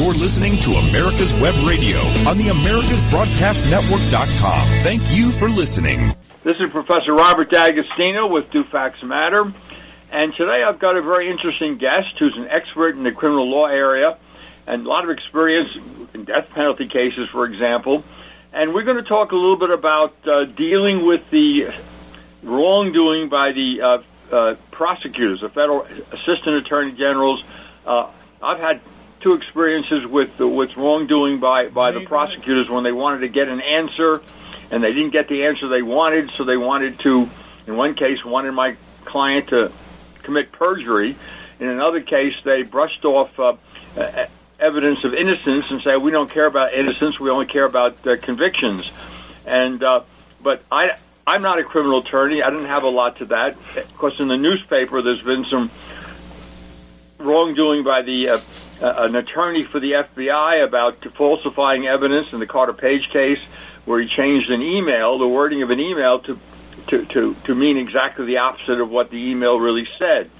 You're listening to America's Web Radio on the AmericasBroadcastNetwork.com. Thank you for listening. This is Professor Robert D'Agostino with Do Facts Matter. And today I've got a very interesting guest who's an expert in the criminal law area and a lot of experience in death penalty cases, for example. And we're going to talk a little bit about uh, dealing with the wrongdoing by the uh, uh, prosecutors, the federal assistant attorney generals. Uh, I've had two experiences with with wrongdoing by by the prosecutors when they wanted to get an answer and they didn't get the answer they wanted, so they wanted to, in one case, wanted my client to commit perjury. In another case, they brushed off uh, evidence of innocence and say we don't care about innocence, we only care about uh, convictions. And uh, but I I'm not a criminal attorney. I didn't have a lot to that. Of course, in the newspaper, there's been some wrongdoing by the uh, an attorney for the FBI about falsifying evidence in the Carter Page case, where he changed an email, the wording of an email, to to to, to mean exactly the opposite of what the email really said.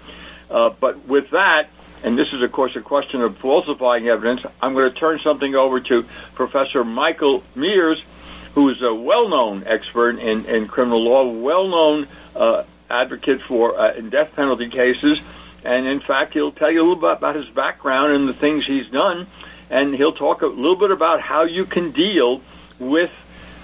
Uh, but with that, and this is of course a question of falsifying evidence, I'm going to turn something over to Professor Michael Mears who is a well-known expert in, in criminal law, well-known uh, advocate for uh, in death penalty cases, and in fact, he'll tell you a little bit about his background and the things he's done, and he'll talk a little bit about how you can deal with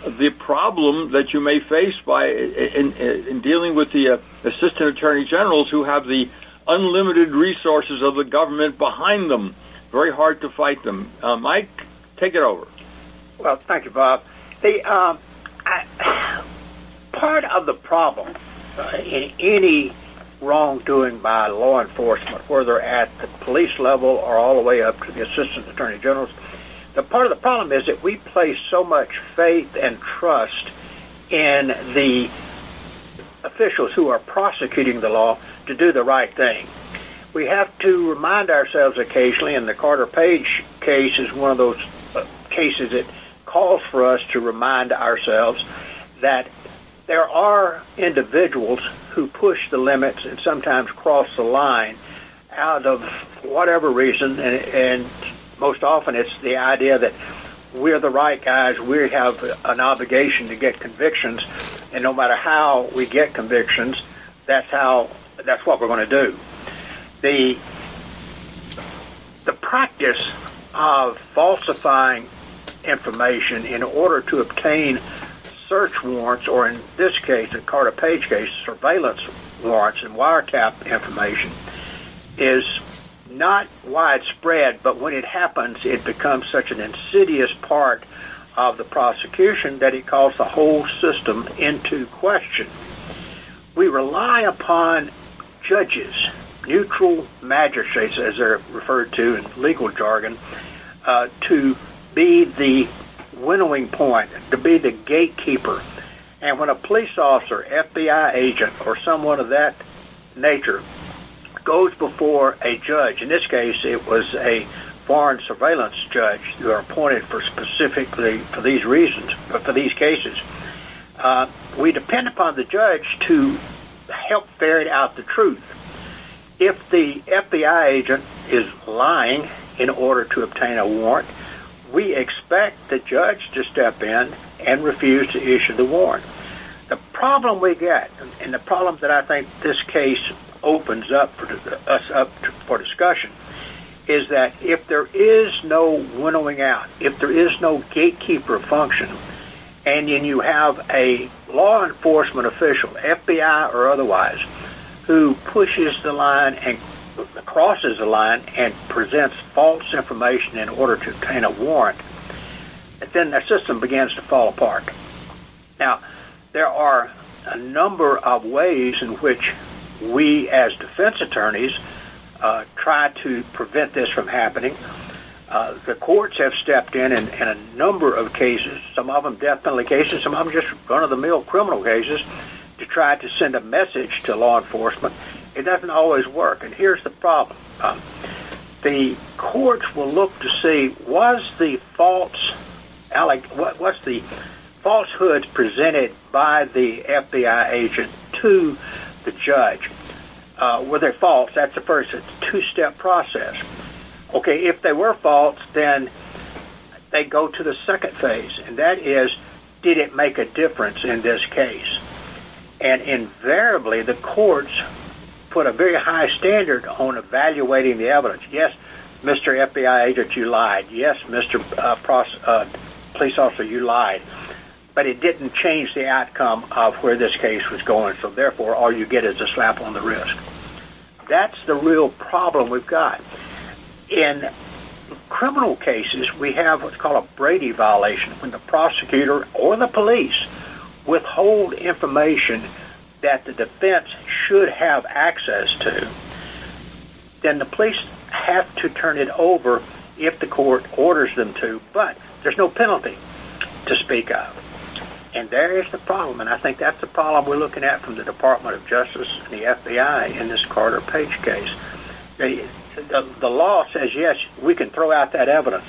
the problem that you may face by in, in, in dealing with the uh, assistant attorney generals who have the unlimited resources of the government behind them. Very hard to fight them. Uh, Mike, take it over. Well, thank you, Bob. The um, I, part of the problem uh, in any wrongdoing by law enforcement, whether at the police level or all the way up to the assistant attorney generals, the part of the problem is that we place so much faith and trust in the officials who are prosecuting the law to do the right thing. We have to remind ourselves occasionally, and the Carter Page case is one of those uh, cases that calls for us to remind ourselves that there are individuals who push the limits and sometimes cross the line out of whatever reason, and, and most often it's the idea that we're the right guys, we have an obligation to get convictions, and no matter how we get convictions, that's how that's what we're going to do. The the practice of falsifying information in order to obtain search warrants, or in this case, the Carter Page case, surveillance warrants and wiretap information, is not widespread, but when it happens, it becomes such an insidious part of the prosecution that it calls the whole system into question. We rely upon judges, neutral magistrates, as they're referred to in legal jargon, uh, to be the winnowing point, to be the gatekeeper. And when a police officer, FBI agent, or someone of that nature goes before a judge, in this case it was a foreign surveillance judge who are appointed for specifically for these reasons, but for these cases, uh, we depend upon the judge to help ferret out the truth. If the FBI agent is lying in order to obtain a warrant, we expect the judge to step in and refuse to issue the warrant. The problem we get, and the problem that I think this case opens up for us up for discussion, is that if there is no winnowing out, if there is no gatekeeper function, and then you have a law enforcement official, FBI or otherwise, who pushes the line and crosses the line and presents false information in order to obtain a warrant, then the system begins to fall apart. Now, there are a number of ways in which we as defense attorneys uh, try to prevent this from happening. Uh, the courts have stepped in, in in a number of cases, some of them death penalty cases, some of them just run-of-the-mill criminal cases, to try to send a message to law enforcement it doesn't always work. And here's the problem. Um, the courts will look to see was the false what, what's the falsehoods presented by the FBI agent to the judge. Uh, were they false? That's the first It's a two-step process. Okay, if they were false, then they go to the second phase, and that is, did it make a difference in this case? And invariably, the courts put a very high standard on evaluating the evidence. Yes, Mr. FBI agent, you lied. Yes, Mr. Uh, pros- uh, police officer, you lied. But it didn't change the outcome of where this case was going. So therefore, all you get is a slap on the wrist. That's the real problem we've got. In criminal cases, we have what's called a Brady violation when the prosecutor or the police withhold information that the defense should have access to, then the police have to turn it over if the court orders them to, but there's no penalty to speak of. And there is the problem, and I think that's the problem we're looking at from the Department of Justice and the FBI in this Carter Page case. The, the, law says, yes, we can throw out that evidence,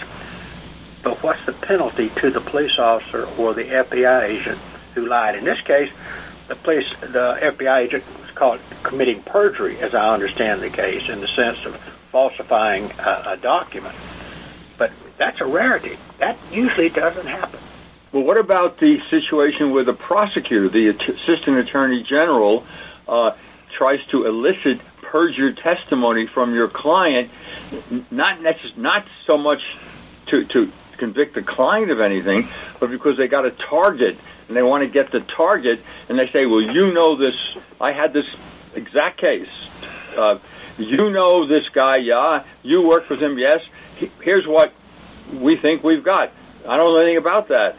but what's the penalty to the police officer or the FBI agent who lied? In this case, the police, the FBI agent caught committing perjury, as I understand the case, in the sense of falsifying a, a document. But that's a rarity. That usually doesn't happen. Well, what about the situation where the prosecutor, the assistant attorney general, uh, tries to elicit perjured testimony from your client, not necess- not so much to, to convict the client of anything, but because they got a target and they want to get the target, and they say, "Well, you know this. I had this exact case. Uh, you know this guy. Yeah, you worked with him. Yes. Here's what we think we've got. I don't know anything about that."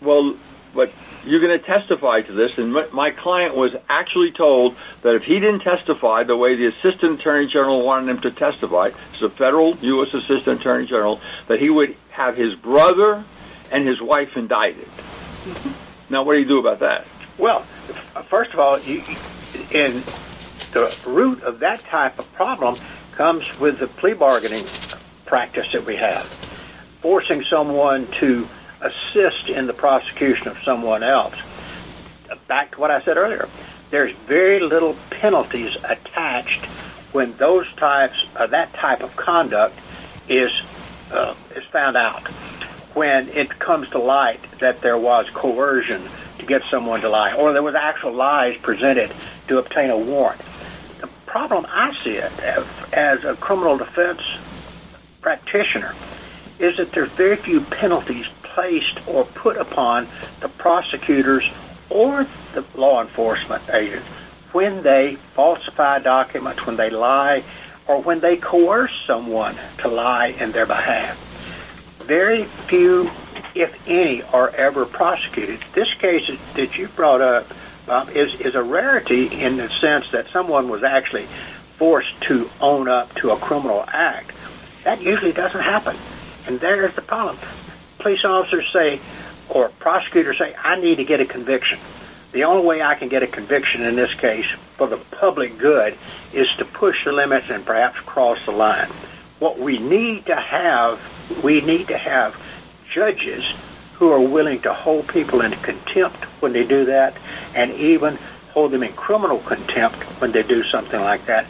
well, but you're going to testify to this, and my client was actually told that if he didn't testify the way the Assistant Attorney General wanted him to testify, it's a federal U.S. Assistant Attorney General, that he would have his brother and his wife indicted. Now, what do you do about that? Well, first of all, in the root of that type of problem comes with the plea bargaining practice that we have, forcing someone to assist in the prosecution of someone else. Back to what I said earlier, there's very little penalties attached when those types, uh, that type of conduct is uh, is found out. When it comes to light that there was coercion to get someone to lie, or there was actual lies presented to obtain a warrant. The problem I see it as a criminal defense practitioner is that there's very few penalties placed or put upon the prosecutors or the law enforcement agents when they falsify documents, when they lie, or when they coerce someone to lie in their behalf. Very few, if any, are ever prosecuted. This case that you brought up um, is, is a rarity in the sense that someone was actually forced to own up to a criminal act. That usually doesn't happen. And there's the problem police officers say, or prosecutors say, I need to get a conviction. The only way I can get a conviction in this case for the public good is to push the limits and perhaps cross the line. What we need to have, we need to have judges who are willing to hold people in contempt when they do that and even hold them in criminal contempt when they do something like that.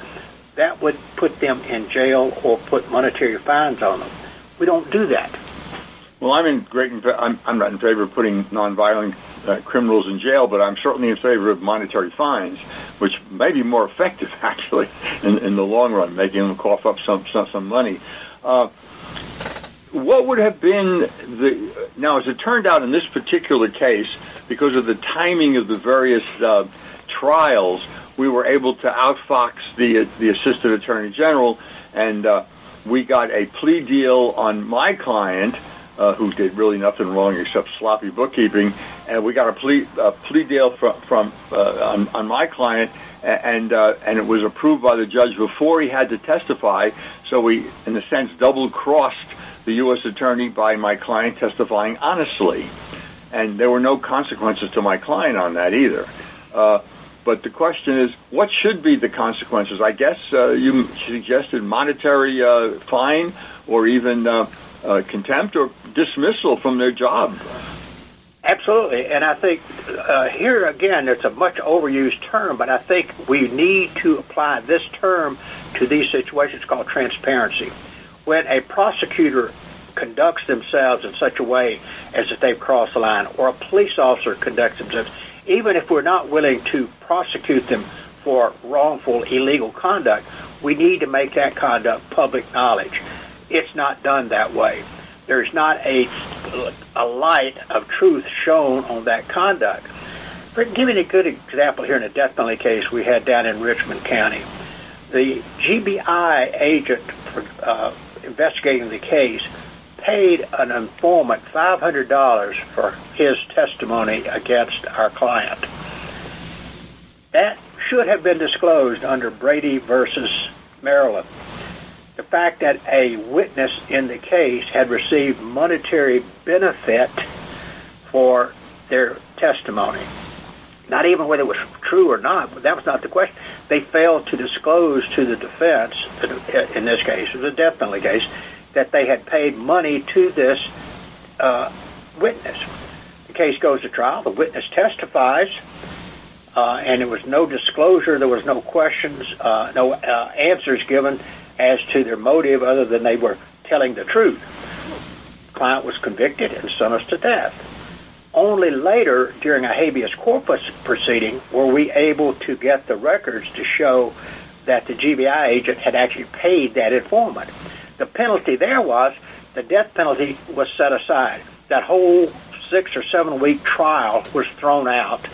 That would put them in jail or put monetary fines on them. We don't do that. Well, I'm in great. I'm, I'm not in favor of putting nonviolent uh, criminals in jail, but I'm certainly in favor of monetary fines, which may be more effective actually in, in the long run, making them cough up some some, some money. Uh, what would have been the now, as it turned out in this particular case, because of the timing of the various uh, trials, we were able to outfox the the assistant attorney general, and uh, we got a plea deal on my client uh, who did really nothing wrong except sloppy bookkeeping, and we got a plea a plea deal from from uh, on, on my client, and uh, and it was approved by the judge before he had to testify. So we, in a sense, double crossed the U.S. attorney by my client testifying honestly, and there were no consequences to my client on that either. Uh, but the question is, what should be the consequences? I guess uh, you suggested monetary uh, fine or even uh, uh, contempt or dismissal from their job. Absolutely, and I think uh, here again, it's a much overused term, but I think we need to apply this term to these situations called transparency. when a prosecutor conducts themselves in such a way as if they've crossed the line, or a police officer conducts themselves, even if we're not willing to prosecute them for wrongful, illegal conduct, we need to make that conduct public knowledge. It's not done that way. There's not a, a light of truth shown on that conduct. But you a good example here in a death penalty case we had down in Richmond County. The GBI agent for uh, investigating the case paid an informant $500 for his testimony against our client. That should have been disclosed under Brady versus Maryland. The fact that a witness in the case had received monetary benefit for their testimony. Not even whether it was true or not, but that was not the question. They failed to disclose to the defense, in this case, it was a death penalty case, that they had paid money to this uh, witness. The case goes to trial. The witness testifies, uh, and there was no disclosure. There was no questions, uh, no uh, answers given as to their motive, other than they were telling the truth. The client was convicted and sentenced to death. Only later, during a habeas corpus proceeding, were we able to get the records to show that the GBI agent had actually paid that informant. The penalty there was the death penalty was set aside. That whole six or seven week trial was thrown out,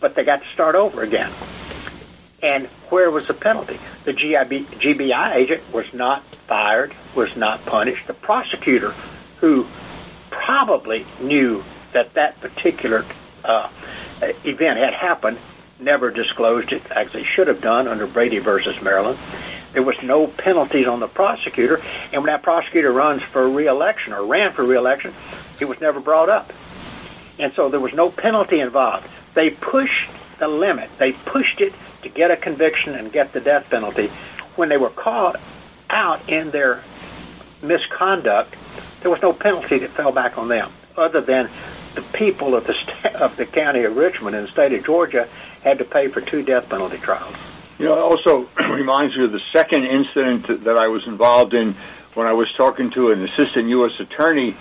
but they got to start over again. And where was the penalty? The GIB, GBI agent was not fired, was not punished. The prosecutor, who probably knew that that particular uh, event had happened, never disclosed it, as they should have done under Brady versus Maryland. There was no penalties on the prosecutor, and when that prosecutor runs for reelection or ran for reelection, it was never brought up. And so there was no penalty involved. They pushed the limit. They pushed it to get a conviction and get the death penalty. When they were caught out in their misconduct, there was no penalty that fell back on them, other than the people of the st- of the county of Richmond and the state of Georgia had to pay for two death penalty trials. You know, it also reminds me of the second incident that I was involved in when I was talking to an assistant U.S. attorney,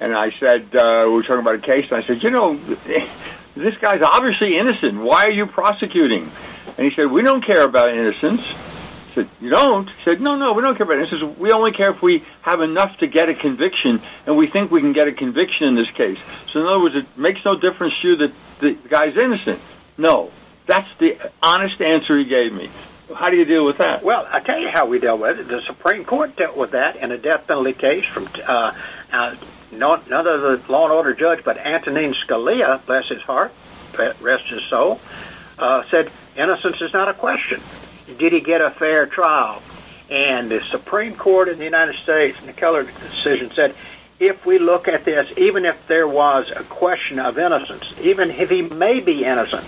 and I said, uh, we were talking about a case, and I said, you know, this guy's obviously innocent. Why are you prosecuting? And he said, we don't care about innocence. I said, you don't? He said, no, no, we don't care about innocence. We only care if we have enough to get a conviction, and we think we can get a conviction in this case. So in other words, it makes no difference to you that the guy's innocent. No, that's the honest answer he gave me. How do you deal with that? Well, I tell you how we dealt with it. The Supreme Court dealt with that in a death penalty case from uh, uh, none other the law and order judge, but Antonin Scalia, bless his heart, rest his soul, uh, said innocence is not a question. Did he get a fair trial? And the Supreme Court in the United States, in the Keller decision, said if we look at this, even if there was a question of innocence, even if he may be innocent,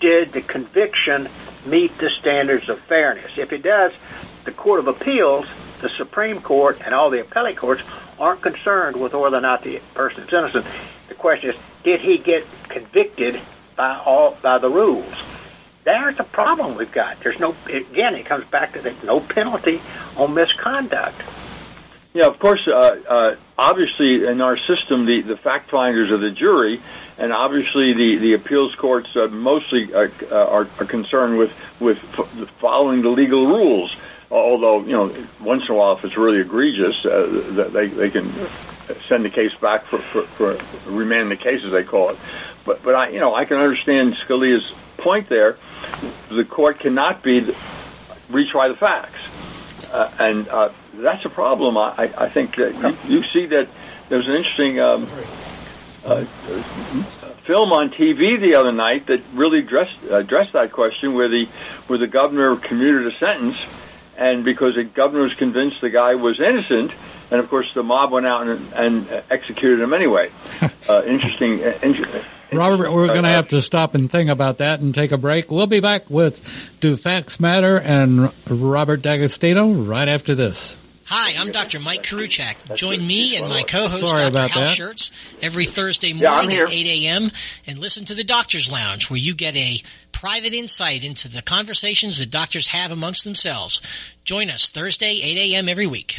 did the conviction meet the standards of fairness? If it does, the Court of Appeals, the Supreme Court, and all the appellate courts aren't concerned with whether or not the person is innocent. The question is, did he get convicted by all by the rules? There's a problem we've got. There's no again. It comes back to the no penalty on misconduct. Yeah, of course. Uh, uh, obviously, in our system, the, the fact finders are the jury, and obviously the, the appeals courts uh, mostly are, are, are concerned with with f- following the legal rules. Although you know, once in a while, if it's really egregious, uh, they they can send the case back for, for, for remand the case, as they call it. But but I you know I can understand Scalia's point there. The court cannot be retry the facts, uh, and uh, that's a problem. I, I think that you, you see that there's an interesting um, uh, film on TV the other night that really addressed addressed that question, where the where the governor commuted a sentence, and because the governor was convinced the guy was innocent, and of course the mob went out and, and executed him anyway. Uh, interesting. Uh, interesting. Robert, we're going to have to stop and think about that and take a break. We'll be back with Do Facts Matter and Robert D'Agostino right after this. Hi, I'm Dr. Mike Karuchak. Join me and my co-host Sorry Dr. about Hal that. Shirts every Thursday morning here. at 8 a.m. and listen to the Doctor's Lounge where you get a private insight into the conversations that doctors have amongst themselves. Join us Thursday, 8 a.m. every week.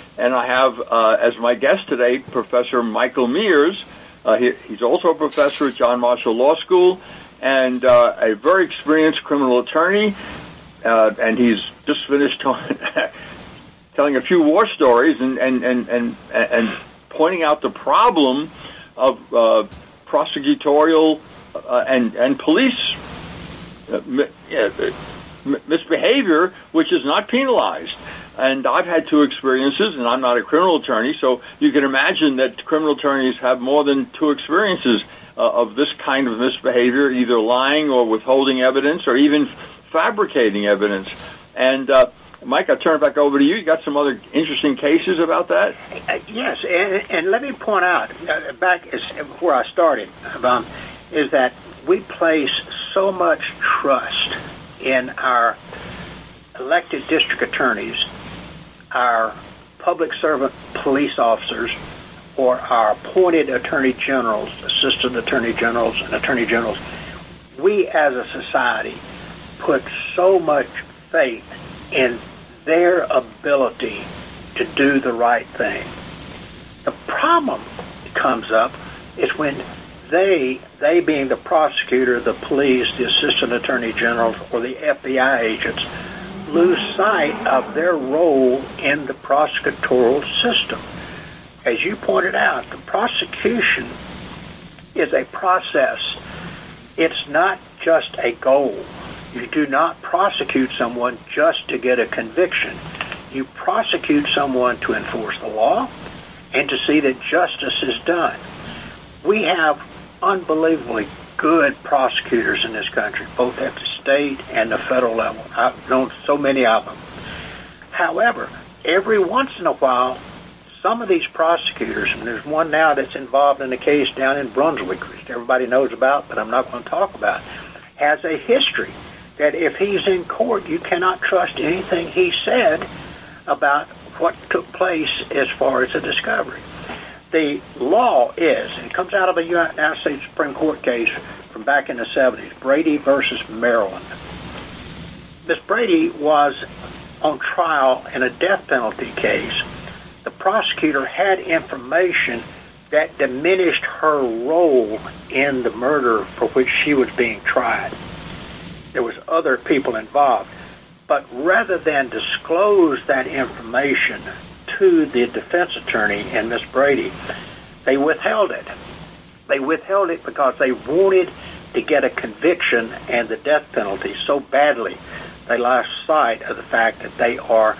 And I have uh, as my guest today Professor Michael Mears. Uh, he, he's also a professor at John Marshall Law School and uh, a very experienced criminal attorney. Uh, and he's just finished telling a few war stories and, and, and, and, and pointing out the problem of uh, prosecutorial uh, and, and police misbehavior, which is not penalized. And I've had two experiences, and I'm not a criminal attorney, so you can imagine that criminal attorneys have more than two experiences uh, of this kind of misbehavior, either lying or withholding evidence or even fabricating evidence. And uh, Mike, I'll turn it back over to you. You got some other interesting cases about that? Uh, yes, and, and, let me point out, uh, back as, where I started, um, is that we place so much trust in our elected district attorneys our public servant police officers or our appointed attorney generals, assistant attorney generals, and attorney generals, we as a society put so much faith in their ability to do the right thing. The problem comes up is when they, they being the prosecutor, the police, the assistant attorney generals, or the FBI agents, lose sight of their role in the prosecutorial system. As you pointed out, the prosecution is a process. It's not just a goal. You do not prosecute someone just to get a conviction. You prosecute someone to enforce the law and to see that justice is done. We have unbelievably good prosecutors in this country, both at the state and the federal level. I've known so many of them. However, every once in a while, some of these prosecutors, and there's one now that's involved in a case down in Brunswick, which everybody knows about, but I'm not going to talk about, has a history that if he's in court, you cannot trust anything he said about what took place as far as a discovery the law is, it comes out of a United States Supreme Court case from back in the 70s, Brady versus Maryland. Miss Brady was on trial in a death penalty case. The prosecutor had information that diminished her role in the murder for which she was being tried. There was other people involved. But rather than disclose that information to the defense attorney and Miss Brady, they withheld it. They withheld it because they wanted to get a conviction and the death penalty so badly. They lost sight of the fact that they are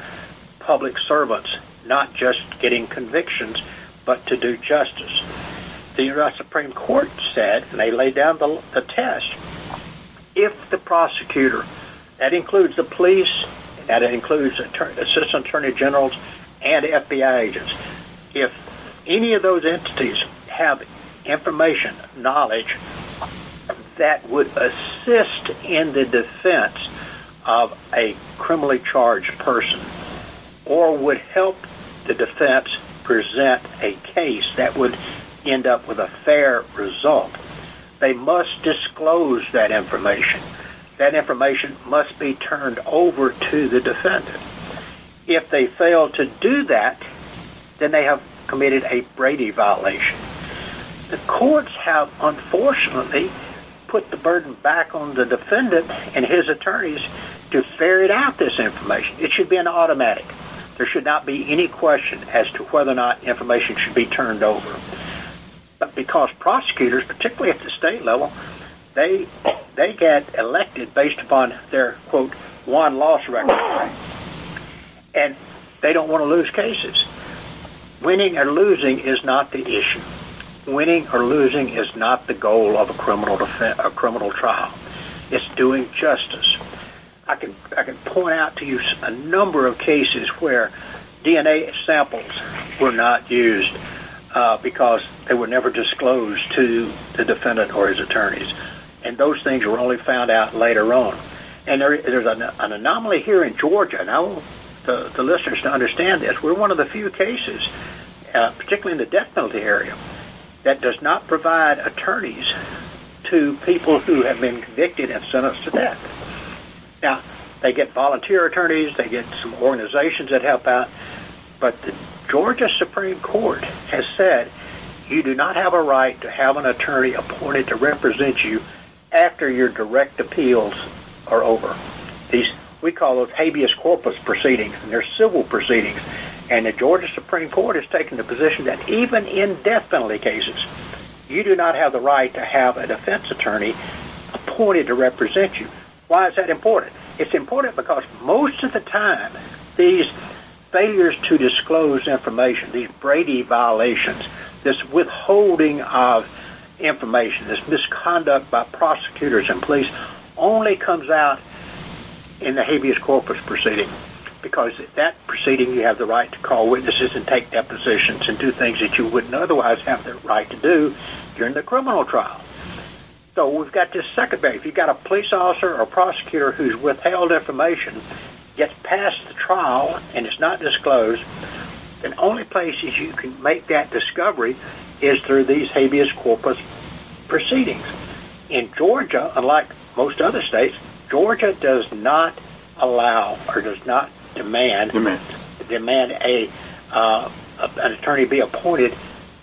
public servants, not just getting convictions, but to do justice. The U.S. Supreme Court said, and they laid down the, the test, if the prosecutor, that includes the police, that includes assistant attorney generals and FBI agents. If any of those entities have information, knowledge that would assist in the defense of a criminally charged person or would help the defense present a case that would end up with a fair result, they must disclose that information. That information must be turned over to the defendant. If they fail to do that, then they have committed a Brady violation. The courts have unfortunately put the burden back on the defendant and his attorneys to ferret out this information. It should be an automatic. There should not be any question as to whether or not information should be turned over. But because prosecutors, particularly at the state level, they they get elected based upon their quote won loss record and they don't want to lose cases. Winning or losing is not the issue. Winning or losing is not the goal of a criminal defense, a criminal trial. It's doing justice. I can I can point out to you a number of cases where DNA samples were not used uh, because they were never disclosed to the defendant or his attorneys. And those things were only found out later on. And there, there's an, an anomaly here in Georgia, and I want the, the listeners to understand this. We're one of the few cases, uh, particularly in the death penalty area, that does not provide attorneys to people who have been convicted and sentenced to death. Now, they get volunteer attorneys, they get some organizations that help out, but the Georgia Supreme Court has said you do not have a right to have an attorney appointed to represent you after your direct appeals are over. These we call those habeas corpus proceedings, and they're civil proceedings. And the Georgia Supreme Court has taken the position that even in death penalty cases, you do not have the right to have a defense attorney appointed to represent you. Why is that important? It's important because most of the time, these failures to disclose information, these Brady violations, this withholding of information, this misconduct by prosecutors and police only comes out in the habeas corpus proceeding because that proceeding you have the right to call witnesses and take depositions and do things that you wouldn't otherwise have the right to do during the criminal trial. So we've got this second barrier. If you've got a police officer or prosecutor who's withheld information, gets past the trial and it's not disclosed, the only places you can make that discovery is through these habeas corpus proceedings. In Georgia, unlike most other states, Georgia does not allow or does not demand Demand. demand a uh, an attorney be appointed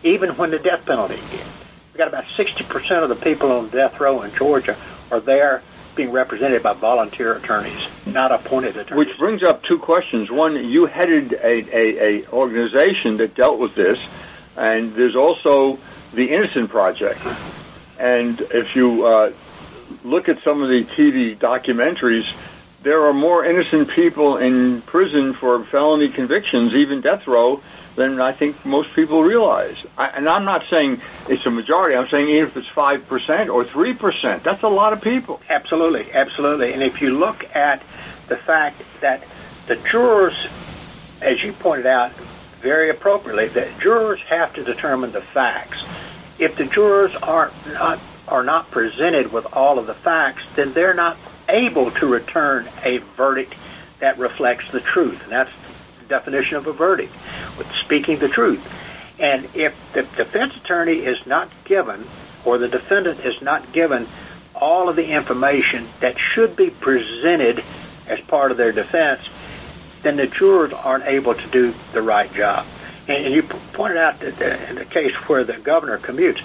even when the death penalty. We've got about 60% of the people on death row in Georgia are there being represented by volunteer attorneys, not appointed attorneys. Which brings up two questions. One, you headed a, a, a organization that dealt with this, and there's also the Innocent Project. And if you uh, look at some of the TV documentaries, there are more innocent people in prison for felony convictions, even death row, than I think most people realize. I, and I'm not saying it's a majority. I'm saying even if it's 5% or 3%, that's a lot of people. Absolutely, absolutely. And if you look at the fact that the jurors, as you pointed out very appropriately, that jurors have to determine the facts. If the jurors are not are not presented with all of the facts, then they're not able to return a verdict that reflects the truth. And that's the definition of a verdict, with speaking the truth. And if the defense attorney is not given, or the defendant is not given all of the information that should be presented as part of their defense, then the jurors aren't able to do the right job. And, you pointed out that in the case where the governor commutes,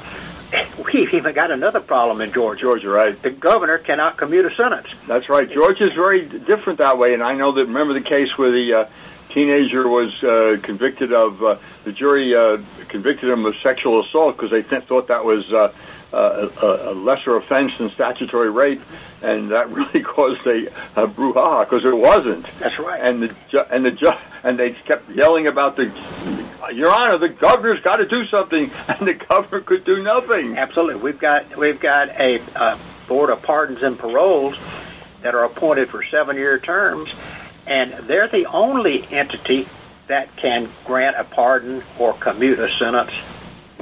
we've even got another problem in Georgia. Georgia, right? The governor cannot commute a sentence. That's right. Georgia's very different that way, and I know that. Remember the case where the uh, teenager was uh, convicted of uh, the jury uh, convicted him of sexual assault because they th- thought that was uh, uh, a, a lesser offense than statutory rape, and that really caused a, a brouhaha because it wasn't. That's right. And the ju- and the ju- and they kept yelling about the. Your Honor, the governor's got to do something, and the governor could do nothing. Absolutely, we've got we've got a uh, board of pardons and paroles that are appointed for seven-year terms, and they're the only entity that can grant a pardon or commute a sentence.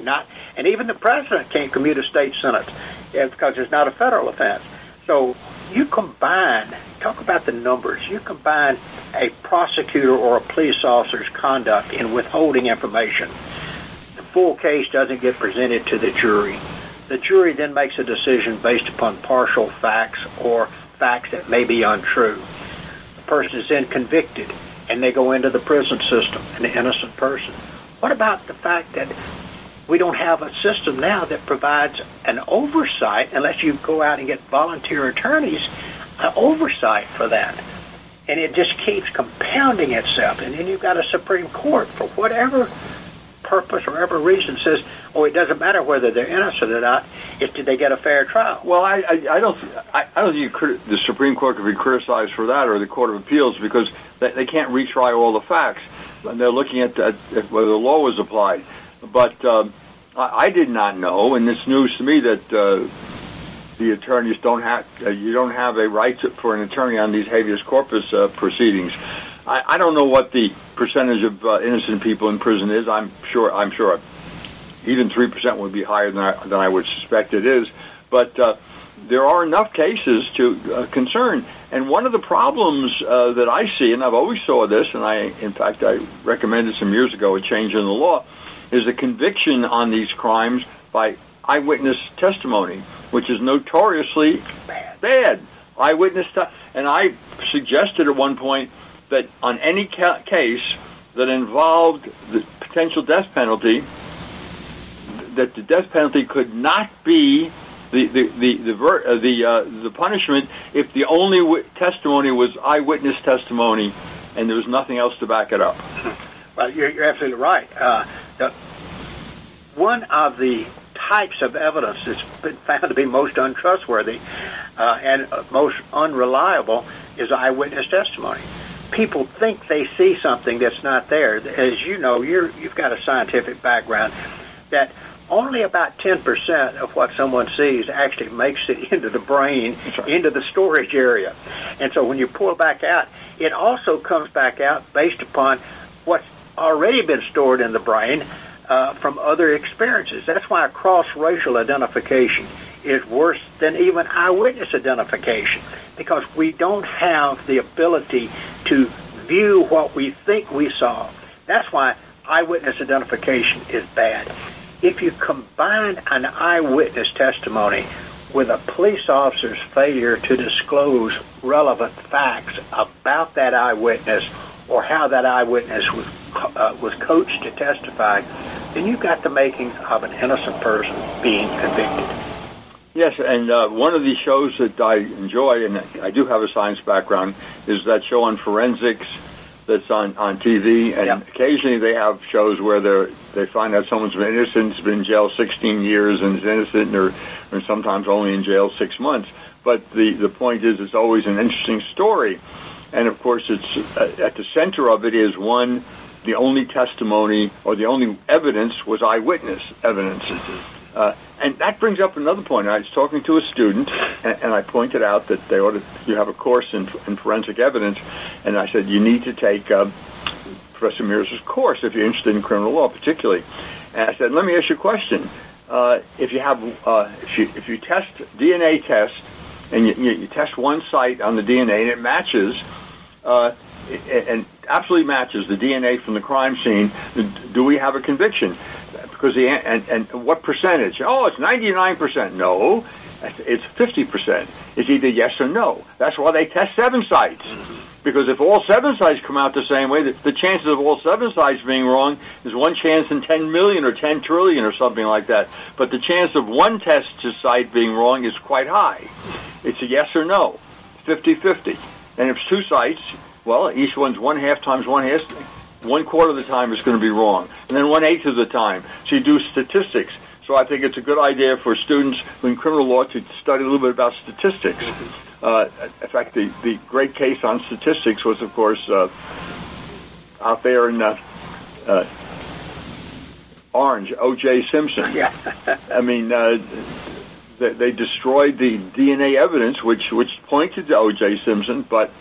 Not, and even the president can't commute a state sentence eh, because it's not a federal offense. So you combine, talk about the numbers. You combine a prosecutor or a police officer's conduct in withholding information. The full case doesn't get presented to the jury. The jury then makes a decision based upon partial facts or facts that may be untrue. Person is then convicted and they go into the prison system, an innocent person. What about the fact that we don't have a system now that provides an oversight unless you go out and get volunteer attorneys, an oversight for that. And it just keeps compounding itself. And then you've got a Supreme Court for whatever purpose or whatever reason says, oh, it doesn't matter whether they're innocent or not. It's did they get a fair trial? Well, I, I, I don't, I, I don't think crit- the Supreme Court could be criticized for that, or the Court of Appeals, because they, they can't retry all the facts, and they're looking at, at, at whether the law was applied. But um, I, I did not know, and it's news to me that uh, the attorneys don't have, uh, you don't have a right to, for an attorney on these habeas corpus uh, proceedings. I, I don't know what the percentage of uh, innocent people in prison is. I'm sure. I'm sure. Even three percent would be higher than I, than I would suspect it is. But uh, there are enough cases to uh, concern. And one of the problems uh, that I see, and I've always saw this, and I, in fact, I recommended some years ago a change in the law, is a conviction on these crimes by eyewitness testimony, which is notoriously bad. Eyewitness, te- and I suggested at one point that on any ca- case that involved the potential death penalty, that the death penalty could not be the the the the uh, the, uh, the punishment if the only w- testimony was eyewitness testimony and there was nothing else to back it up. Well, you're, you're absolutely right. Uh, the, one of the types of evidence that's been found to be most untrustworthy uh, and most unreliable is eyewitness testimony. People think they see something that's not there. As you know, you're, you've got a scientific background that only about 10% of what someone sees actually makes it into the brain, right. into the storage area. And so when you pull back out, it also comes back out based upon what's already been stored in the brain uh, from other experiences. That's why cross-racial identification is worse than even eyewitness identification because we don't have the ability to view what we think we saw. That's why eyewitness identification is bad. If you combine an eyewitness testimony with a police officer's failure to disclose relevant facts about that eyewitness or how that eyewitness was uh, was coached to testify, then you've got the makings of an innocent person being convicted. Yes, and uh, one of the shows that I enjoy, and I do have a science background, is that show on forensics that's on, on TV. And Yeah. occasionally they have shows where they they find out someone's been innocent, has been in jail 16 years, and is innocent, or, or sometimes only in jail six months. But the the point is, it's always an interesting story, and of course, it's uh, at the center of it is one. The only testimony or the only evidence was eyewitness evidence. Uh, and that brings up another point. I was talking to a student, and, and I pointed out that they ought to, you have a course in, in forensic evidence, and I said you need to take uh, Professor Mears' course if you're interested in criminal law, particularly. And I said, let me ask you a question. Uh, if you have, uh, if you if you test DNA test, and you, you, you test one site on the DNA and it matches, uh, and and absolutely matches the DNA from the crime scene, do we have a conviction? Because the and, and what percentage? Oh, it's ninety nine percent. No, it's fifty percent. It's either yes or no. That's why they test seven sites. Mm-hmm. Because if all seven sites come out the same way, the, the chances of all seven sites being wrong is one chance in 10 million or 10 trillion or something like that. But the chance of one test site being wrong is quite high. It's a yes or no, 50-50. And if it's two sites, well, each one's one half times one half. One quarter of the time is going to be wrong, and then one eighth of the time. So you do statistics. So I think it's a good idea for students in criminal law to study a little bit about statistics. Uh, in fact, the, the great case on statistics was, of course, uh, out there in uh, uh, Orange, O.J. Simpson. Yeah. I mean, uh, they, they destroyed the DNA evidence, which which pointed to O.J. Simpson, but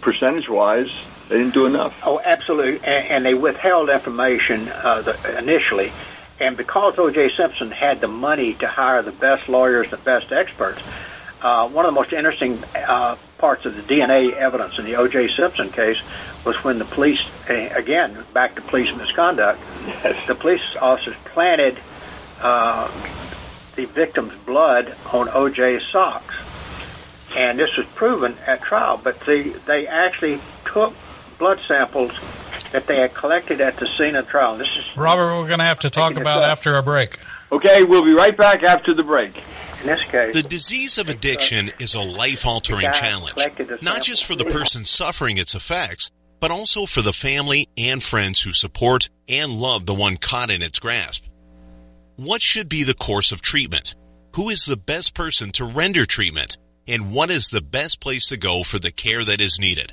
percentage-wise, they didn't do enough. Oh, absolutely. And, and they withheld information uh, the, initially. And because O.J. Simpson had the money to hire the best lawyers, the best experts, uh, one of the most interesting uh, parts of the DNA evidence in the O.J. Simpson case was when the police, again, back to police misconduct, Yes. the police officers planted uh, the victim's blood on O.J.'s socks. And this was proven at trial, but they, they actually took blood samples that they had collected at the scene of trial. This is Robert, we're going to have to talk Taking a about after a break. Okay, we'll be right back after the break. in this case. The disease of uh, addiction is a life altering challenge, not just for the person suffering its effects, but also for the family and friends who support and love the one caught in its grasp. What should be the course of treatment? Who is the best person to render treatment? And what is the best place to go for the care that is needed?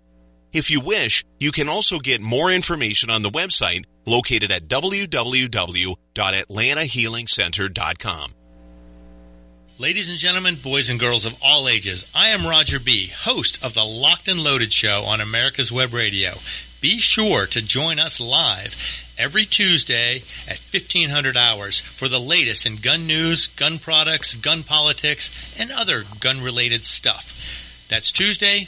If you wish, you can also get more information on the website located at www.atlantahealingcenter.com. Ladies and gentlemen, boys and girls of all ages, I am Roger B., host of the Locked and Loaded Show on America's Web Radio. Be sure to join us live every Tuesday at 1500 hours for the latest in gun news, gun products, gun politics, and other gun related stuff. That's Tuesday,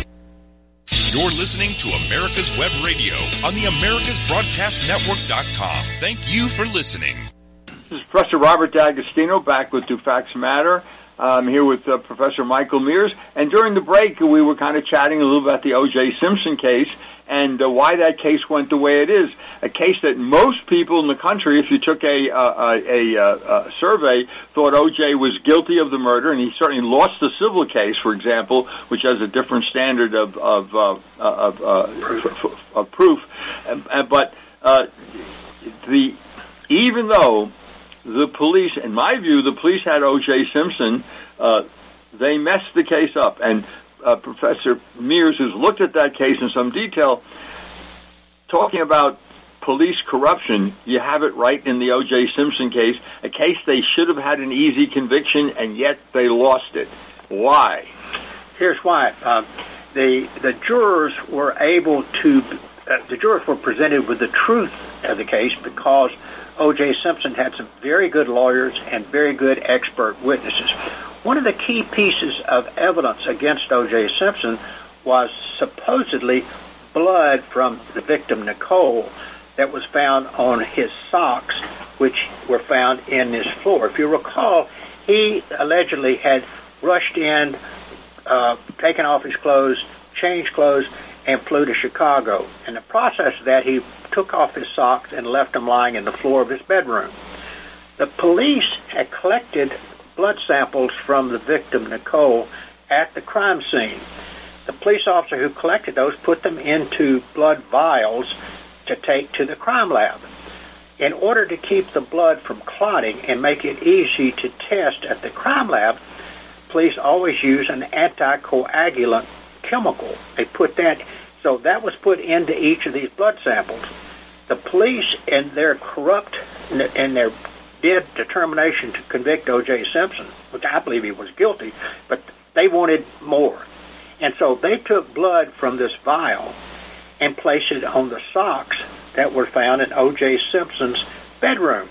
You're listening to America's Web Radio on the AmericasBroadcastNetwork.com. Thank you for listening. This is Professor Robert D'Agostino back with Do Facts Matter. I'm here with uh, Professor Michael Mears. And during the break, we were kind of chatting a little about the O.J. Simpson case and uh, why that case went the way it is. A case that most people in the country, if you took a, uh, a, a, a survey, thought O.J. was guilty of the murder, and he certainly lost the civil case, for example, which has a different standard of, of, uh, of, uh, of proof. But uh, the even though the police, in my view, the police had O.J. Simpson. Uh, they messed the case up, and uh, Professor Mears, who's looked at that case in some detail, talking about police corruption, you have it right in the O.J. Simpson case, a case they should have had an easy conviction, and yet they lost it. Why? Here's why. Uh, the the jurors were able to. Uh, the jurors were presented with the truth of the case because O.J. Simpson had some very good lawyers and very good expert witnesses. One of the key pieces of evidence against O.J. Simpson was supposedly blood from the victim, Nicole, that was found on his socks, which were found in his floor. If you recall, he allegedly had rushed in, uh, taken off his clothes, changed clothes, and flew to Chicago. In the process of that, he took off his socks and left them lying in the floor of his bedroom. The police had collected blood samples from the victim, Nicole, at the crime scene. The police officer who collected those put them into blood vials to take to the crime lab. In order to keep the blood from clotting and make it easy to test at the crime lab, police always use an anticoagulant chemical. They put that, so that was put into each of these blood samples. The police, in their corrupt and their dead determination to convict O.J. Simpson, which I believe he was guilty, but they wanted more. And so they took blood from this vial and placed it on the socks that were found in O.J. Simpson's bedroom.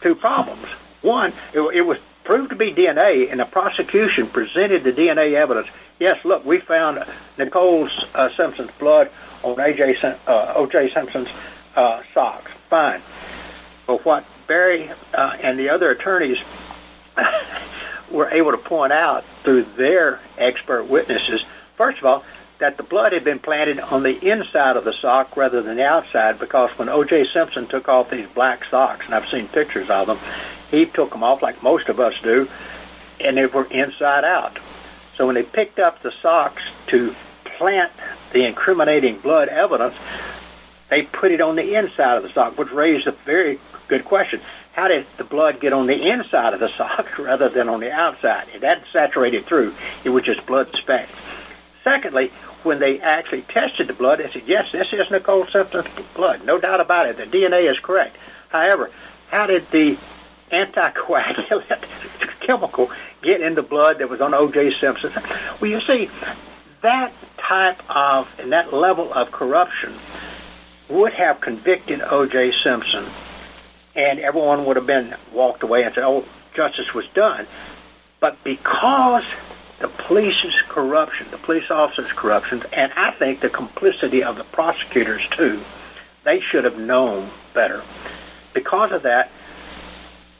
Two problems. One, it, it was proved to be DNA, and the prosecution presented the DNA evidence. Yes, look, we found Nicole uh, Simpson's blood on AJ, uh, O.J. Simpson's uh, socks. Fine. But what Barry uh, and the other attorneys were able to point out through their expert witnesses, first of all, that the blood had been planted on the inside of the sock rather than the outside because when O.J. Simpson took off these black socks, and I've seen pictures of them, he took them off like most of us do, and they were inside out. So when they picked up the socks to plant the incriminating blood evidence, they put it on the inside of the sock, which raised a very good question. How did the blood get on the inside of the sock rather than on the outside? It hadn't saturated through. It was just blood specks. Secondly, when they actually tested the blood, they said, yes, this is Nicole Simpson's blood. No doubt about it. The DNA is correct. However, how did the anticoagulant chemical get in the blood that was on O.J. Simpson? Well, you see, that type of and that level of corruption would have convicted O.J. Simpson, and everyone would have been walked away and said, "Oh, justice was done." But because the police's corruption, the police officers' corruption, and I think the complicity of the prosecutors too, they should have known better. Because of that,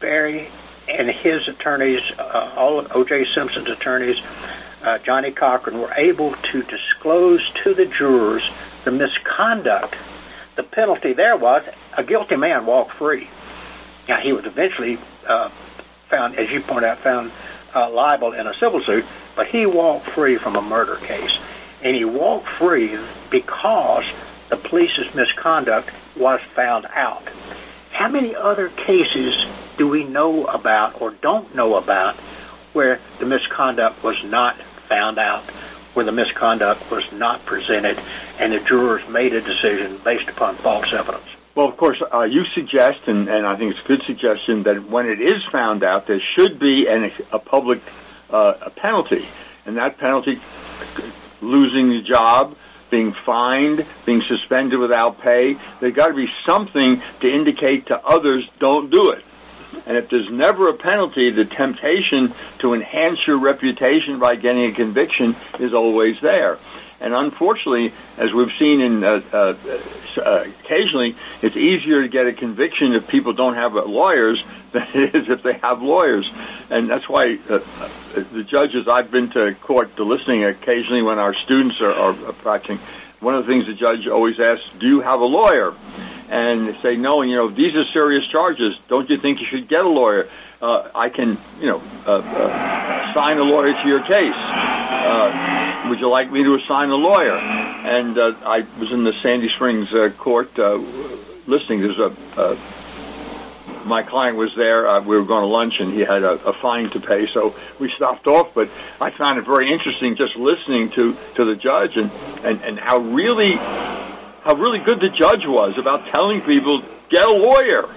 Barry and his attorneys, uh, all of O.J. Simpson's attorneys, uh, Johnnie Cochran, were able to disclose to the jurors the misconduct. The penalty there was a guilty man walked free. Now he was eventually uh, found, as you point out, found uh, liable in a civil suit, but he walked free from a murder case, and he walked free because the police's misconduct was found out. How many other cases do we know about or don't know about where the misconduct was not found out, where the misconduct was not presented, and the jurors made a decision based upon false evidence? Well, of course, uh, you suggest, and, and I think it's a good suggestion, that when it is found out, there should be an, a public uh, a penalty, and that penalty, losing the job, being fined, being suspended without pay. There's got to be something to indicate to others, don't do it. And if there's never a penalty, the temptation to enhance your reputation by getting a conviction is always there. And unfortunately, as we've seen in uh, uh, uh, occasionally, it's easier to get a conviction if people don't have lawyers than it is if they have lawyers. And that's why uh, uh, the judges, I've been to court to listening occasionally when our students are, are practicing. One of the things the judge always asks, do you have a lawyer? And say, no, you know, these are serious charges. Don't you think you should get a lawyer? uh, I can, you know, uh, uh, assign a lawyer to your case. Would you like me to assign a lawyer? And uh, I was in the Sandy Springs uh, court uh, listening. There's a uh, my client was there. Uh, we were going to lunch, and he had a, a fine to pay, so we stopped off. But I found it very interesting just listening to to the judge and and and how really how really good the judge was about telling people get a lawyer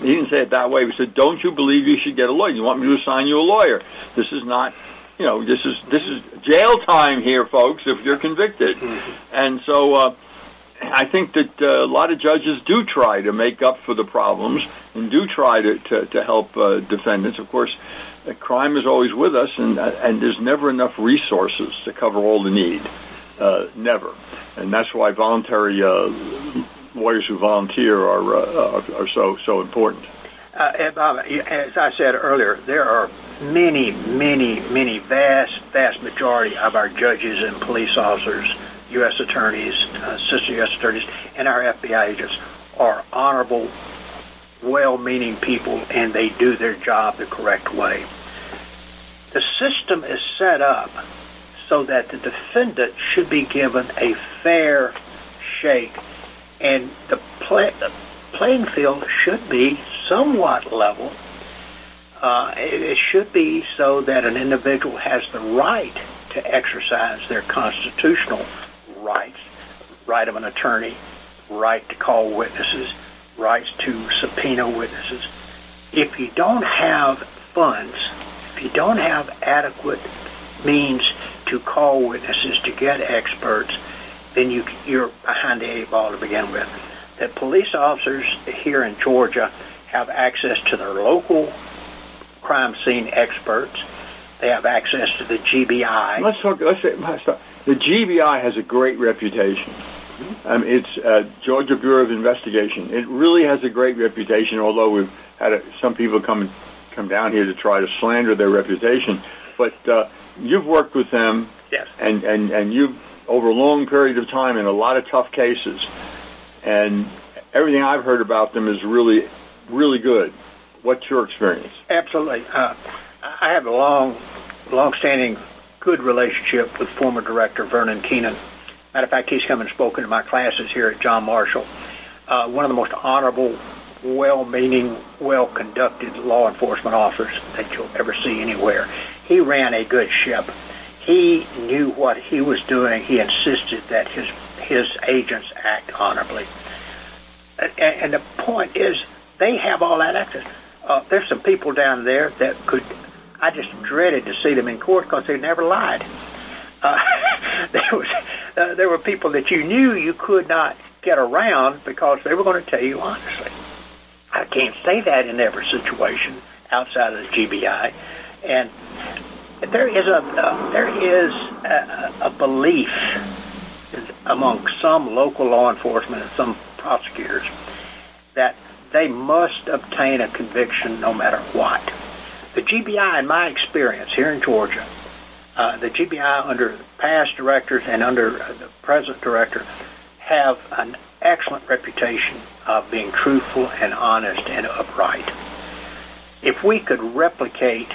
he didn't say it that way. He said, "Don't you believe you should get a lawyer? You want me to assign you a lawyer? This is not." You know, this is this is jail time here, folks. If you're convicted, mm-hmm. and so uh, I think that uh, a lot of judges do try to make up for the problems and do try to to, to help uh, defendants. Of course, crime is always with us, and uh, and there's never enough resources to cover all the need. Uh, never, and that's why voluntary uh, lawyers who volunteer are uh, are so so important. Uh, as I said earlier, there are many, many, many vast, vast majority of our judges and police officers, U.S. attorneys, uh, assistant U.S. attorneys, and our FBI agents are honorable, well-meaning people, and they do their job the correct way. The system is set up so that the defendant should be given a fair shake and the, play, the playing field should be somewhat level. Uh, it, it should be so that an individual has the right to exercise their constitutional rights, right of an attorney, right to call witnesses, rights to subpoena witnesses. If you don't have funds, if you don't have adequate means to call witnesses, to get experts, then you, you're behind the eight ball to begin with. That police officers here in Georgia have access to their local crime scene experts. They have access to the GBI. Let's talk. Let's say let's talk. the GBI has a great reputation. Um, it's uh, Georgia Bureau of Investigation. It really has a great reputation. Although we've had a, some people come come down here to try to slander their reputation, but uh, you've worked with them, yes, and and and you've over a long period of time in a lot of tough cases. And everything I've heard about them is really, really good. What's your experience? Absolutely. Uh, I have a long, long-standing good relationship with former director Vernon Keenan. Matter of fact, he's come and spoken to my classes here at John Marshall. Uh, one of the most honorable, well-meaning, well-conducted law enforcement officers that you'll ever see anywhere. He ran a good ship he knew what he was doing. He insisted that his his agents act honorably. And, and the point is, they have all that access. Uh, there's some people down there that could. I just dreaded to see them in court because they never lied. Uh, there was uh, there were people that you knew you could not get around because they were going to tell you honestly. I can't say that in every situation outside of the GBI, and there is a uh, there is a, a belief among some local law enforcement and some prosecutors that they must obtain a conviction no matter what. The GBI, in my experience here in Georgia, uh, the GBI under past directors and under the present director have an excellent reputation of being truthful and honest and upright. If we could replicate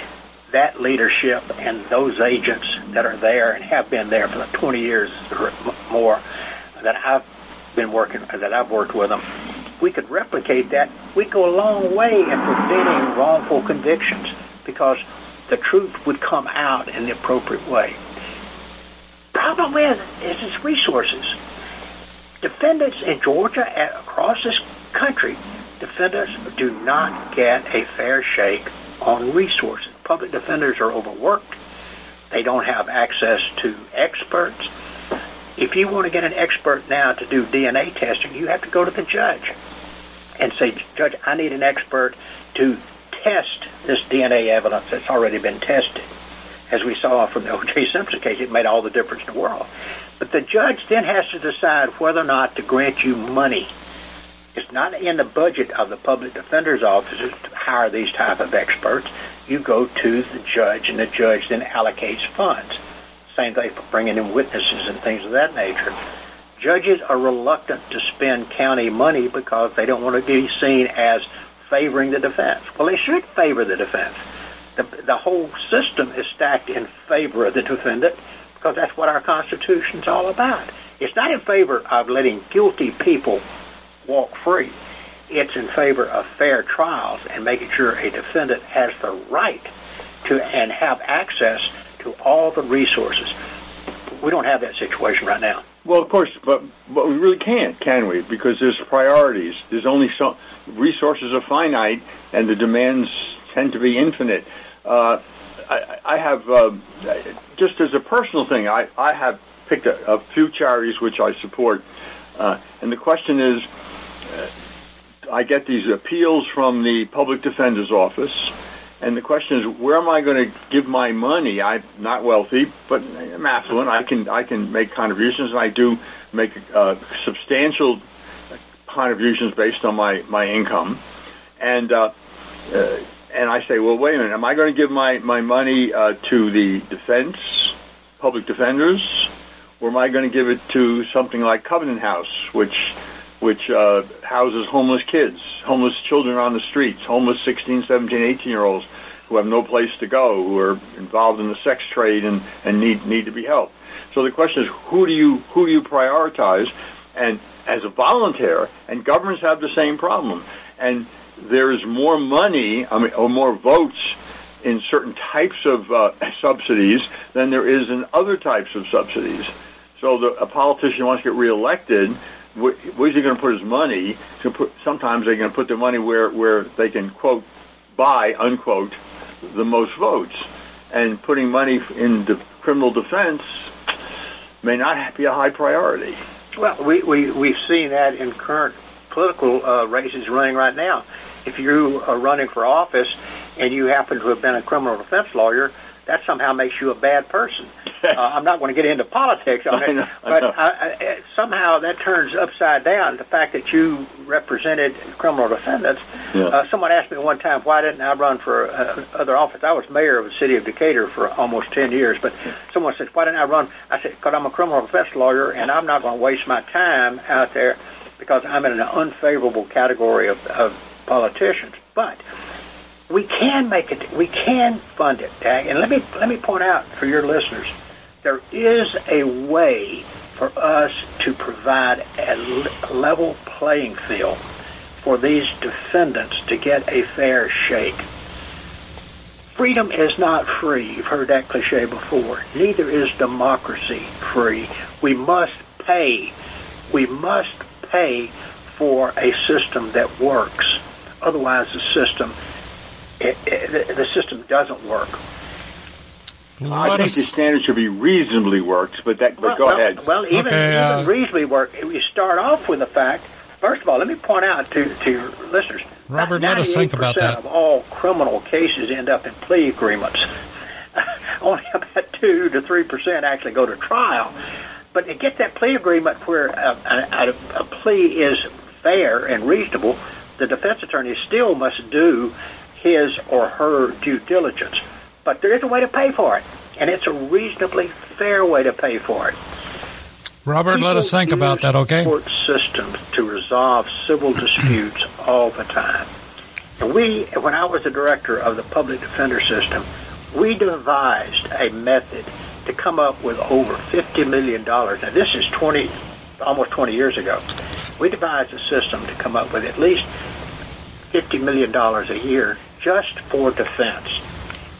that leadership and those agents that are there and have been there for the 20 years or more that I've been working, that I've worked with them, we could replicate that, we'd go a long way in preventing wrongful convictions because the truth would come out in the appropriate way. Problem is, is its resources. Defendants in Georgia and across this country, defendants do not get a fair shake on resources. Public defenders are overworked. They don't have access to experts. If you want to get an expert now to do DNA testing, you have to go to the judge and say, Judge, I need an expert to test this DNA evidence that's already been tested. As we saw from the O.J. Simpson case, it made all the difference in the world. But the judge then has to decide whether or not to grant you money. It's not in the budget of the public defender's offices to hire these type of experts. You go to the judge, and the judge then allocates funds. Same thing for bringing in witnesses and things of that nature. Judges are reluctant to spend county money because they don't want to be seen as favoring the defense. Well, they should favor the defense. The, the whole system is stacked in favor of the defendant because that's what our Constitution's all about. It's not in favor of letting guilty people walk free. It's in favor of fair trials and making sure a defendant has the right to and have access to all the resources. We don't have that situation right now. Well, of course, but but we really can't, can we? Because there's priorities. There's only so resources are finite, and the demands tend to be infinite. Uh, I, I have uh, just as a personal thing, I, I have picked a, a few charities which I support, uh, and the question is, uh, I get these appeals from the public defender's office and the question is, where am I going to give my money? I'm not wealthy, but I'm affluent. I can I can make contributions, and I do make uh, substantial contributions based on my my income. And uh, uh, and I say, well, wait a minute. Am I going to give my my money uh, to the defense, public defenders, or am I going to give it to something like Covenant House, which which uh, houses homeless kids, homeless children on the streets, homeless 16, 17, 18 year olds who have no place to go, who are involved in the sex trade and, and need need to be helped. So the question is, who do you who do you prioritize? And as a volunteer, and governments have the same problem. And there is more money, I mean, or more votes in certain types of uh, subsidies than there is in other types of subsidies. So the, a politician wants to get reelected where's he going to put his money? To put, sometimes they're going to put their money where, where they can, quote, buy, unquote, the most votes. And putting money in the criminal defense may not be a high priority. Well, we, we, we've seen that in current political uh, races running right now. If you are running for office and you happen to have been a criminal defense lawyer, that somehow makes you a bad person. uh, I'm not going to get into politics on it, but I, I, somehow that turns upside down. The fact that you represented criminal defendants. Yeah. Uh, someone asked me one time, why didn't I run for uh, other office? I was mayor of the city of Decatur for almost 10 years, but someone said, why didn't I run? I said, because I'm a criminal defense lawyer, and I'm not going to waste my time out there because I'm in an unfavorable category of, of politicians. But we can make it. We can fund it. And let me let me point out for your listeners, there is a way for us to provide a level playing field for these defendants to get a fair shake. Freedom is not free. You've heard that cliche before. Neither is democracy free. We must pay. We must pay for a system that works. Otherwise, the system it, it, the system doesn't work. I think the standard should be reasonably worked, but that. But well, go well, ahead. Well, even, okay, uh, even reasonably worked. We start off with the fact. First of all, let me point out to to your listeners. Robert, let us think about that. Of all criminal cases end up in plea agreements. Only about two to three percent actually go to trial. But to get that plea agreement where a, a, a plea is fair and reasonable, the defense attorney still must do his or her due diligence. But there is a way to pay for it, and it's a reasonably fair way to pay for it. Robert, People let us think about that, okay? Court systems to resolve civil disputes all the time. And we, when I was the director of the public defender system, we devised a method to come up with over $50 million. Now, this is 20, almost 20 years ago. We devised a system to come up with at least $50 million a year just for defense.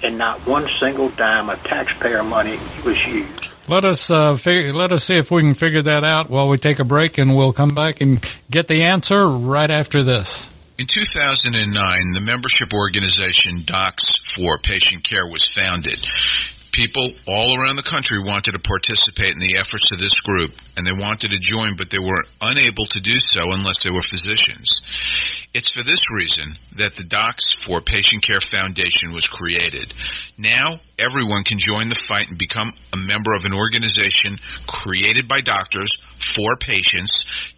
And not one single dime of taxpayer money was used. Let us uh, fig- let us see if we can figure that out while we take a break, and we'll come back and get the answer right after this. In 2009, the membership organization Docs for Patient Care was founded. People all around the country wanted to participate in the efforts of this group, and they wanted to join, but they were unable to do so unless they were physicians. It's for this reason that the Docs for Patient Care Foundation was created. Now, everyone can join the fight and become a member of an organization created by doctors for patients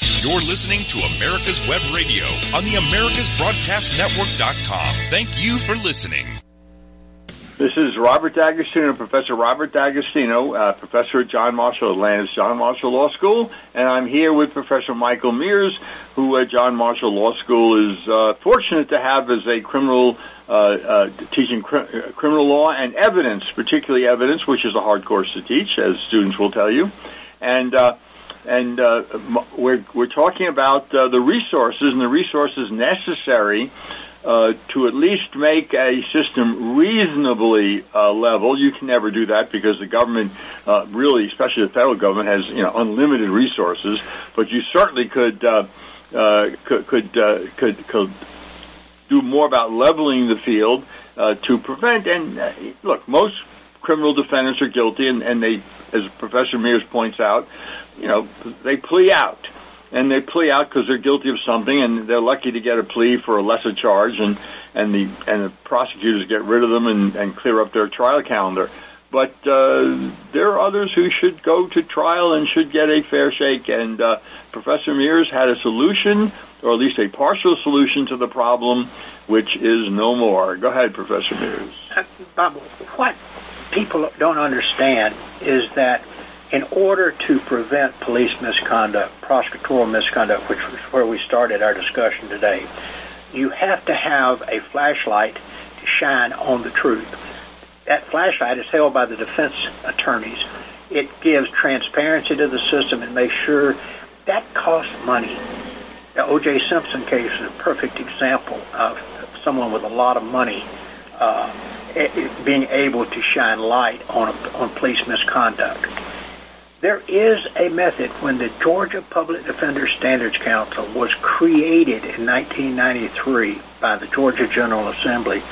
You're listening to America's Web Radio on the AmericasBroadcastNetwork.com. Thank you for listening. This is Robert D'Agostino, Professor Robert D'Agostino, uh, professor at John Marshall, Atlanta's John Marshall Law School, and I'm here with Professor Michael Mears, who at John Marshall Law School is uh, fortunate to have as a criminal uh, uh, teaching cr- uh, criminal law and evidence, particularly evidence, which is a hard course to teach, as students will tell you, and. And uh, we're we're talking about uh, the resources and the resources necessary uh, to at least make a system reasonably uh, level. You can never do that because the government, uh, really, especially the federal government, has you know unlimited resources. But you certainly could uh, could could, could could do more about leveling the field to prevent. And look, most criminal defendants are guilty, and, and they, as Professor Mears points out, you know, they plea out. And they plea out because they're guilty of something, and they're lucky to get a plea for a lesser charge, and and the and the prosecutors get rid of them and, and clear up their trial calendar. But uh, there are others who should go to trial and should get a fair shake. And uh, Professor Mears had a solution, or at least a partial solution to the problem, which is no more. Go ahead, Professor Mears. Uh, Bob, what people don't understand is that in order to prevent police misconduct, prosecutorial misconduct, which was where we started our discussion today, you have to have a flashlight to shine on the truth. That flashlight is held by the defense attorneys. It gives transparency to the system and makes sure that costs money. The O.J. Simpson case is a perfect example of someone with a lot of money uh, being able to shine light on, on police misconduct. There is a method when the Georgia Public Defender Standards Council was created in 1993 by the Georgia General Assembly.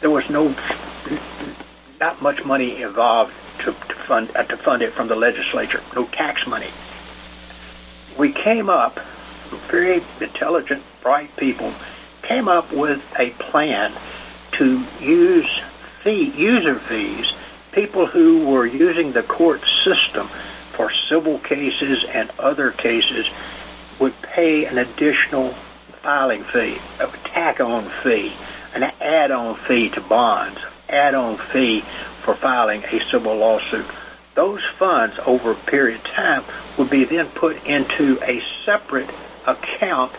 There was no, not much money involved to, to fund uh, to fund it from the legislature. No tax money. We came up, very intelligent, bright people, came up with a plan to use fee, user fees, people who were using the court system for civil cases and other cases would pay an additional filing fee, a tack-on fee, an add-on fee to bonds, add-on fee for filing a civil lawsuit. Those funds over a period of time would be then put into a separate account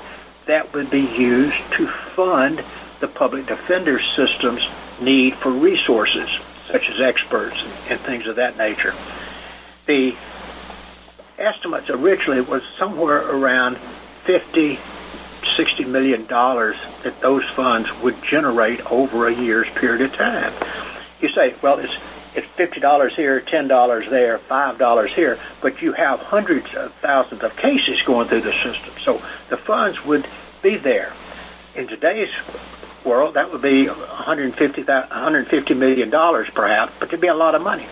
that would be used to fund the public defender system's need for resources, such as experts and, and things of that nature. the estimates originally was somewhere around 50, 60 million dollars that those funds would generate over a year's period of time. You say, well, it's it's fifty dollars here, ten dollars there, five dollars here, but you have hundreds of thousands of cases going through the system, so the funds would be there. In today's world, that would be 150, 150 million dollars perhaps, but it'd be a lot of money.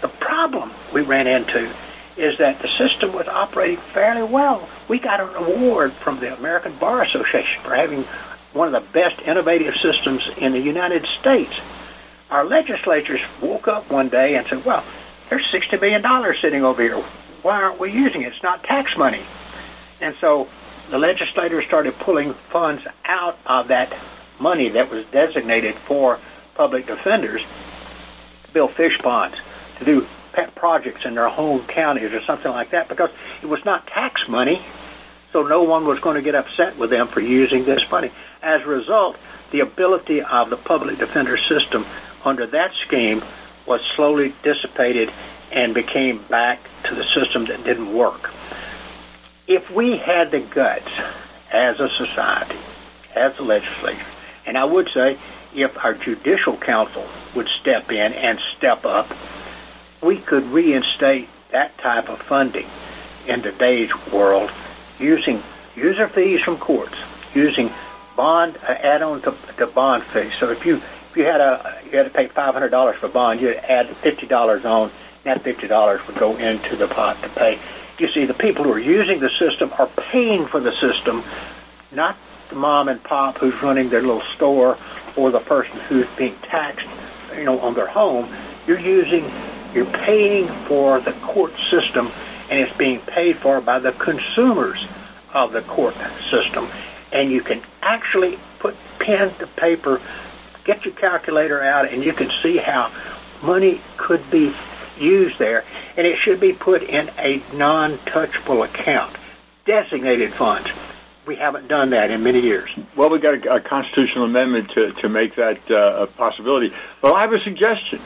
The problem we ran into is that the system was operating fairly well. We got an award from the American Bar Association for having one of the best innovative systems in the United States. Our legislatures woke up one day and said, well, there's $60 million sitting over here. Why aren't we using it? It's not tax money. And so the legislators started pulling funds out of that money that was designated for public defenders to build fish ponds, to do pet projects in their home counties or something like that because it was not tax money, so no one was going to get upset with them for using this money. As a result, the ability of the public defender system under that scheme was slowly dissipated and became back to the system that didn't work. If we had the guts as a society, as a legislature, and I would say if our judicial council would step in and step up we could reinstate that type of funding in today's world using user fees from courts, using bond uh, add-on to, to bond fees. So if you if you had a you had to pay five hundred dollars for bond, you'd add fifty dollars on. That fifty dollars would go into the pot to pay. You see, the people who are using the system are paying for the system, not the mom and pop who's running their little store or the person who's being taxed, you know, on their home. You're using you're paying for the court system, and it's being paid for by the consumers of the court system. And you can actually put pen to paper, get your calculator out, and you can see how money could be used there. And it should be put in a non-touchable account, designated funds. We haven't done that in many years. Well, we've got a, a constitutional amendment to, to make that uh, a possibility. Well, I have a suggestion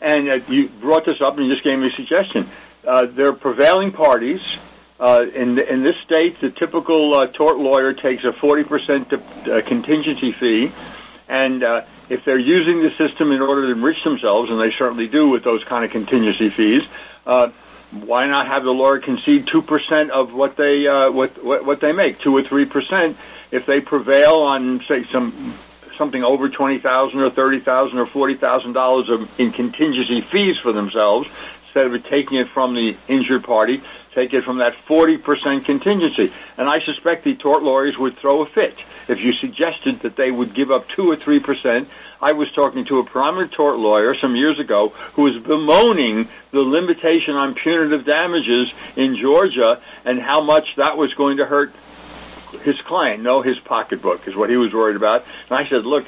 and uh, you brought this up and you just gave me a suggestion. Uh, there are prevailing parties. Uh, in, in this state, the typical uh, tort lawyer takes a 40% uh, contingency fee, and uh, if they're using the system in order to enrich themselves, and they certainly do with those kind of contingency fees, uh, why not have the lawyer concede two percent of what they uh, what, what what they make, two or three percent, if they prevail on say some something over twenty thousand or thirty thousand or forty thousand dollars in contingency fees for themselves instead of taking it from the injured party, take it from that forty percent contingency. And I suspect the tort lawyers would throw a fit if you suggested that they would give up two or three percent. I was talking to a prominent tort lawyer some years ago who was bemoaning the limitation on punitive damages in Georgia and how much that was going to hurt his client No, his pocketbook is what he was worried about. And I said, look,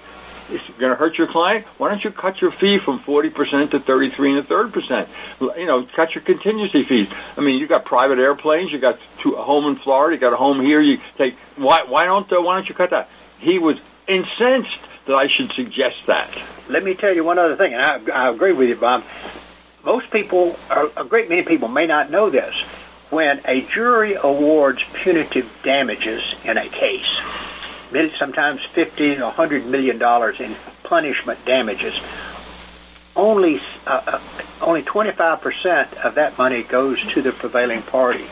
it's going to hurt your client. Why don't you cut your fee from forty percent to thirty-three and a third percent? You know, cut your contingency fees. I mean, you got private airplanes. You got two, a home in Florida. You got a home here. You take why? Why don't uh, Why don't you cut that? He was incensed that I should suggest that. Let me tell you one other thing, and I, I agree with you, Bob. Most people, a great many people, may not know this when a jury awards punitive damages in a case, sometimes 50 to 100 million dollars in punishment damages, only uh, uh only 25% of that money goes to the prevailing party.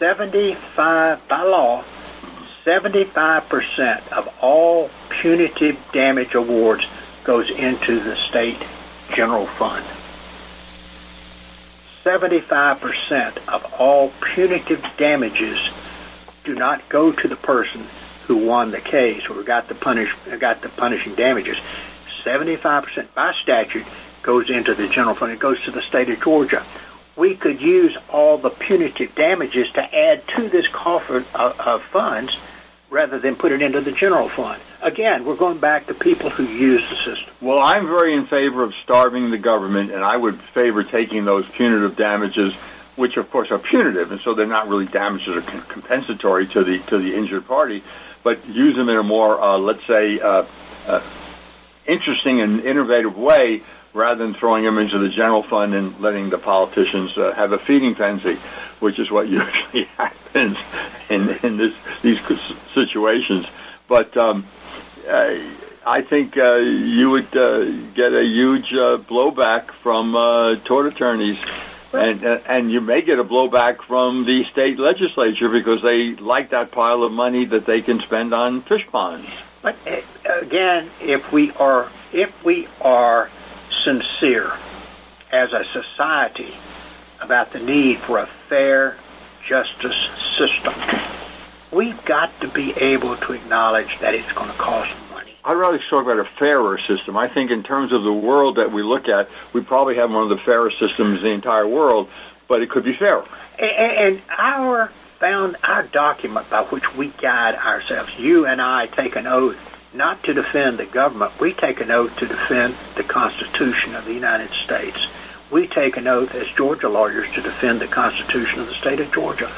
75 by law, 75% of all punitive damage awards goes into the state general fund. 75% of all punitive damages do not go to the person who won the case or got the punish got the punishing damages. 75% by statute goes into the general fund. It goes to the state of Georgia. We could use all the punitive damages to add to this coffer of, of funds rather than put it into the general fund. Again, we're going back to people who use the system. Well, I'm very in favor of starving the government, and I would favor taking those punitive damages, which of course are punitive, and so they're not really damages or compensatory to the to the injured party, but use them in a more, uh, let's say, uh, uh, interesting and innovative way rather than throwing them into the general fund and letting the politicians uh, have a feeding frenzy, which is what usually happens in, in this, these situations. But um, uh, I think uh, you would uh, get a huge uh, blowback from uh, tort attorneys. And, uh, and you may get a blowback from the state legislature because they like that pile of money that they can spend on fish ponds. But uh, again, if we are if we are sincere as a society about the need for a fair justice system, we've got to be able to acknowledge that it's going to cost money. I'd rather talk about a fairer system. I think in terms of the world that we look at, we probably have one of the fairest systems in the entire world, but it could be fairer. And, and our found our document by which we guide ourselves. You and I take an oath not to defend the government. We take an oath to defend the Constitution of the United States. We take an oath as Georgia lawyers to defend the Constitution of the state of Georgia.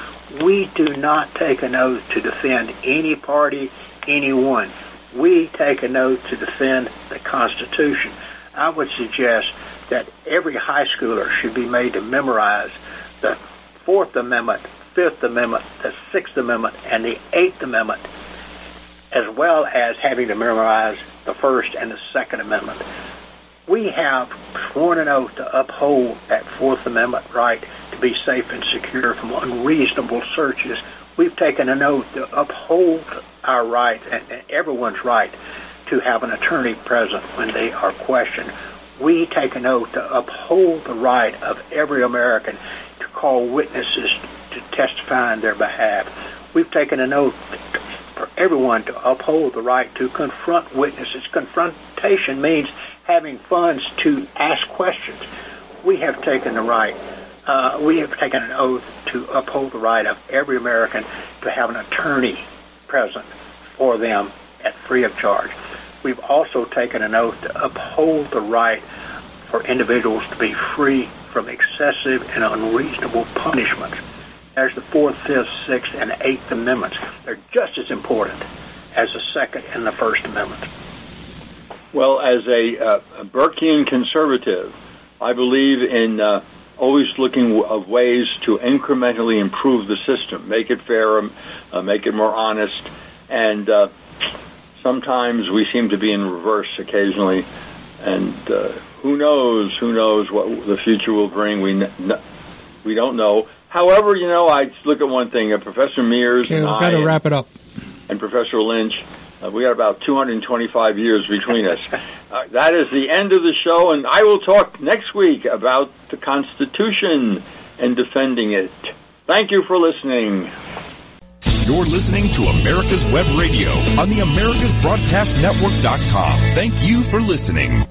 We do not take an oath to defend any party, anyone. We take an oath to defend the Constitution. I would suggest that every high schooler should be made to memorize the Fourth Amendment, Fifth Amendment, the Sixth Amendment, and the Eighth Amendment, as well as having to memorize the First and the Second Amendment. We have sworn an oath to uphold that Fourth Amendment right to be safe and secure from unreasonable searches. We've taken an oath to uphold our right and everyone's right to have an attorney present when they are questioned. We take an oath to uphold the right of every American to call witnesses to testify on their behalf. We've taken an oath for everyone to uphold the right to confront witnesses. Confrontation means having funds to ask questions. We have taken the right, uh, we have taken an oath to uphold the right of every American to have an attorney present for them at free of charge. We've also taken an oath to uphold the right for individuals to be free from excessive and unreasonable punishments. There's the Fourth, Fifth, Sixth, and Eighth Amendments. They're just as important as the Second and the First Amendment. Well, as a, uh, a Burkean conservative, I believe in uh, always looking of ways to incrementally improve the system, make it fairer, uh, make it more honest, and uh, sometimes we seem to be in reverse occasionally. And uh, who knows? Who knows what the future will bring? We n- we don't know. However, you know, I look at one thing. Uh, Professor Mears Okay, and we've got to and- wrap it up. and Professor Lynch. Uh, we got about 225 years between us. Uh, that is the end of the show, and I will talk next week about the Constitution and defending it. Thank you for listening. You're listening to America's Web Radio on the AmericasBroadcastNetwork.com. Thank you for listening.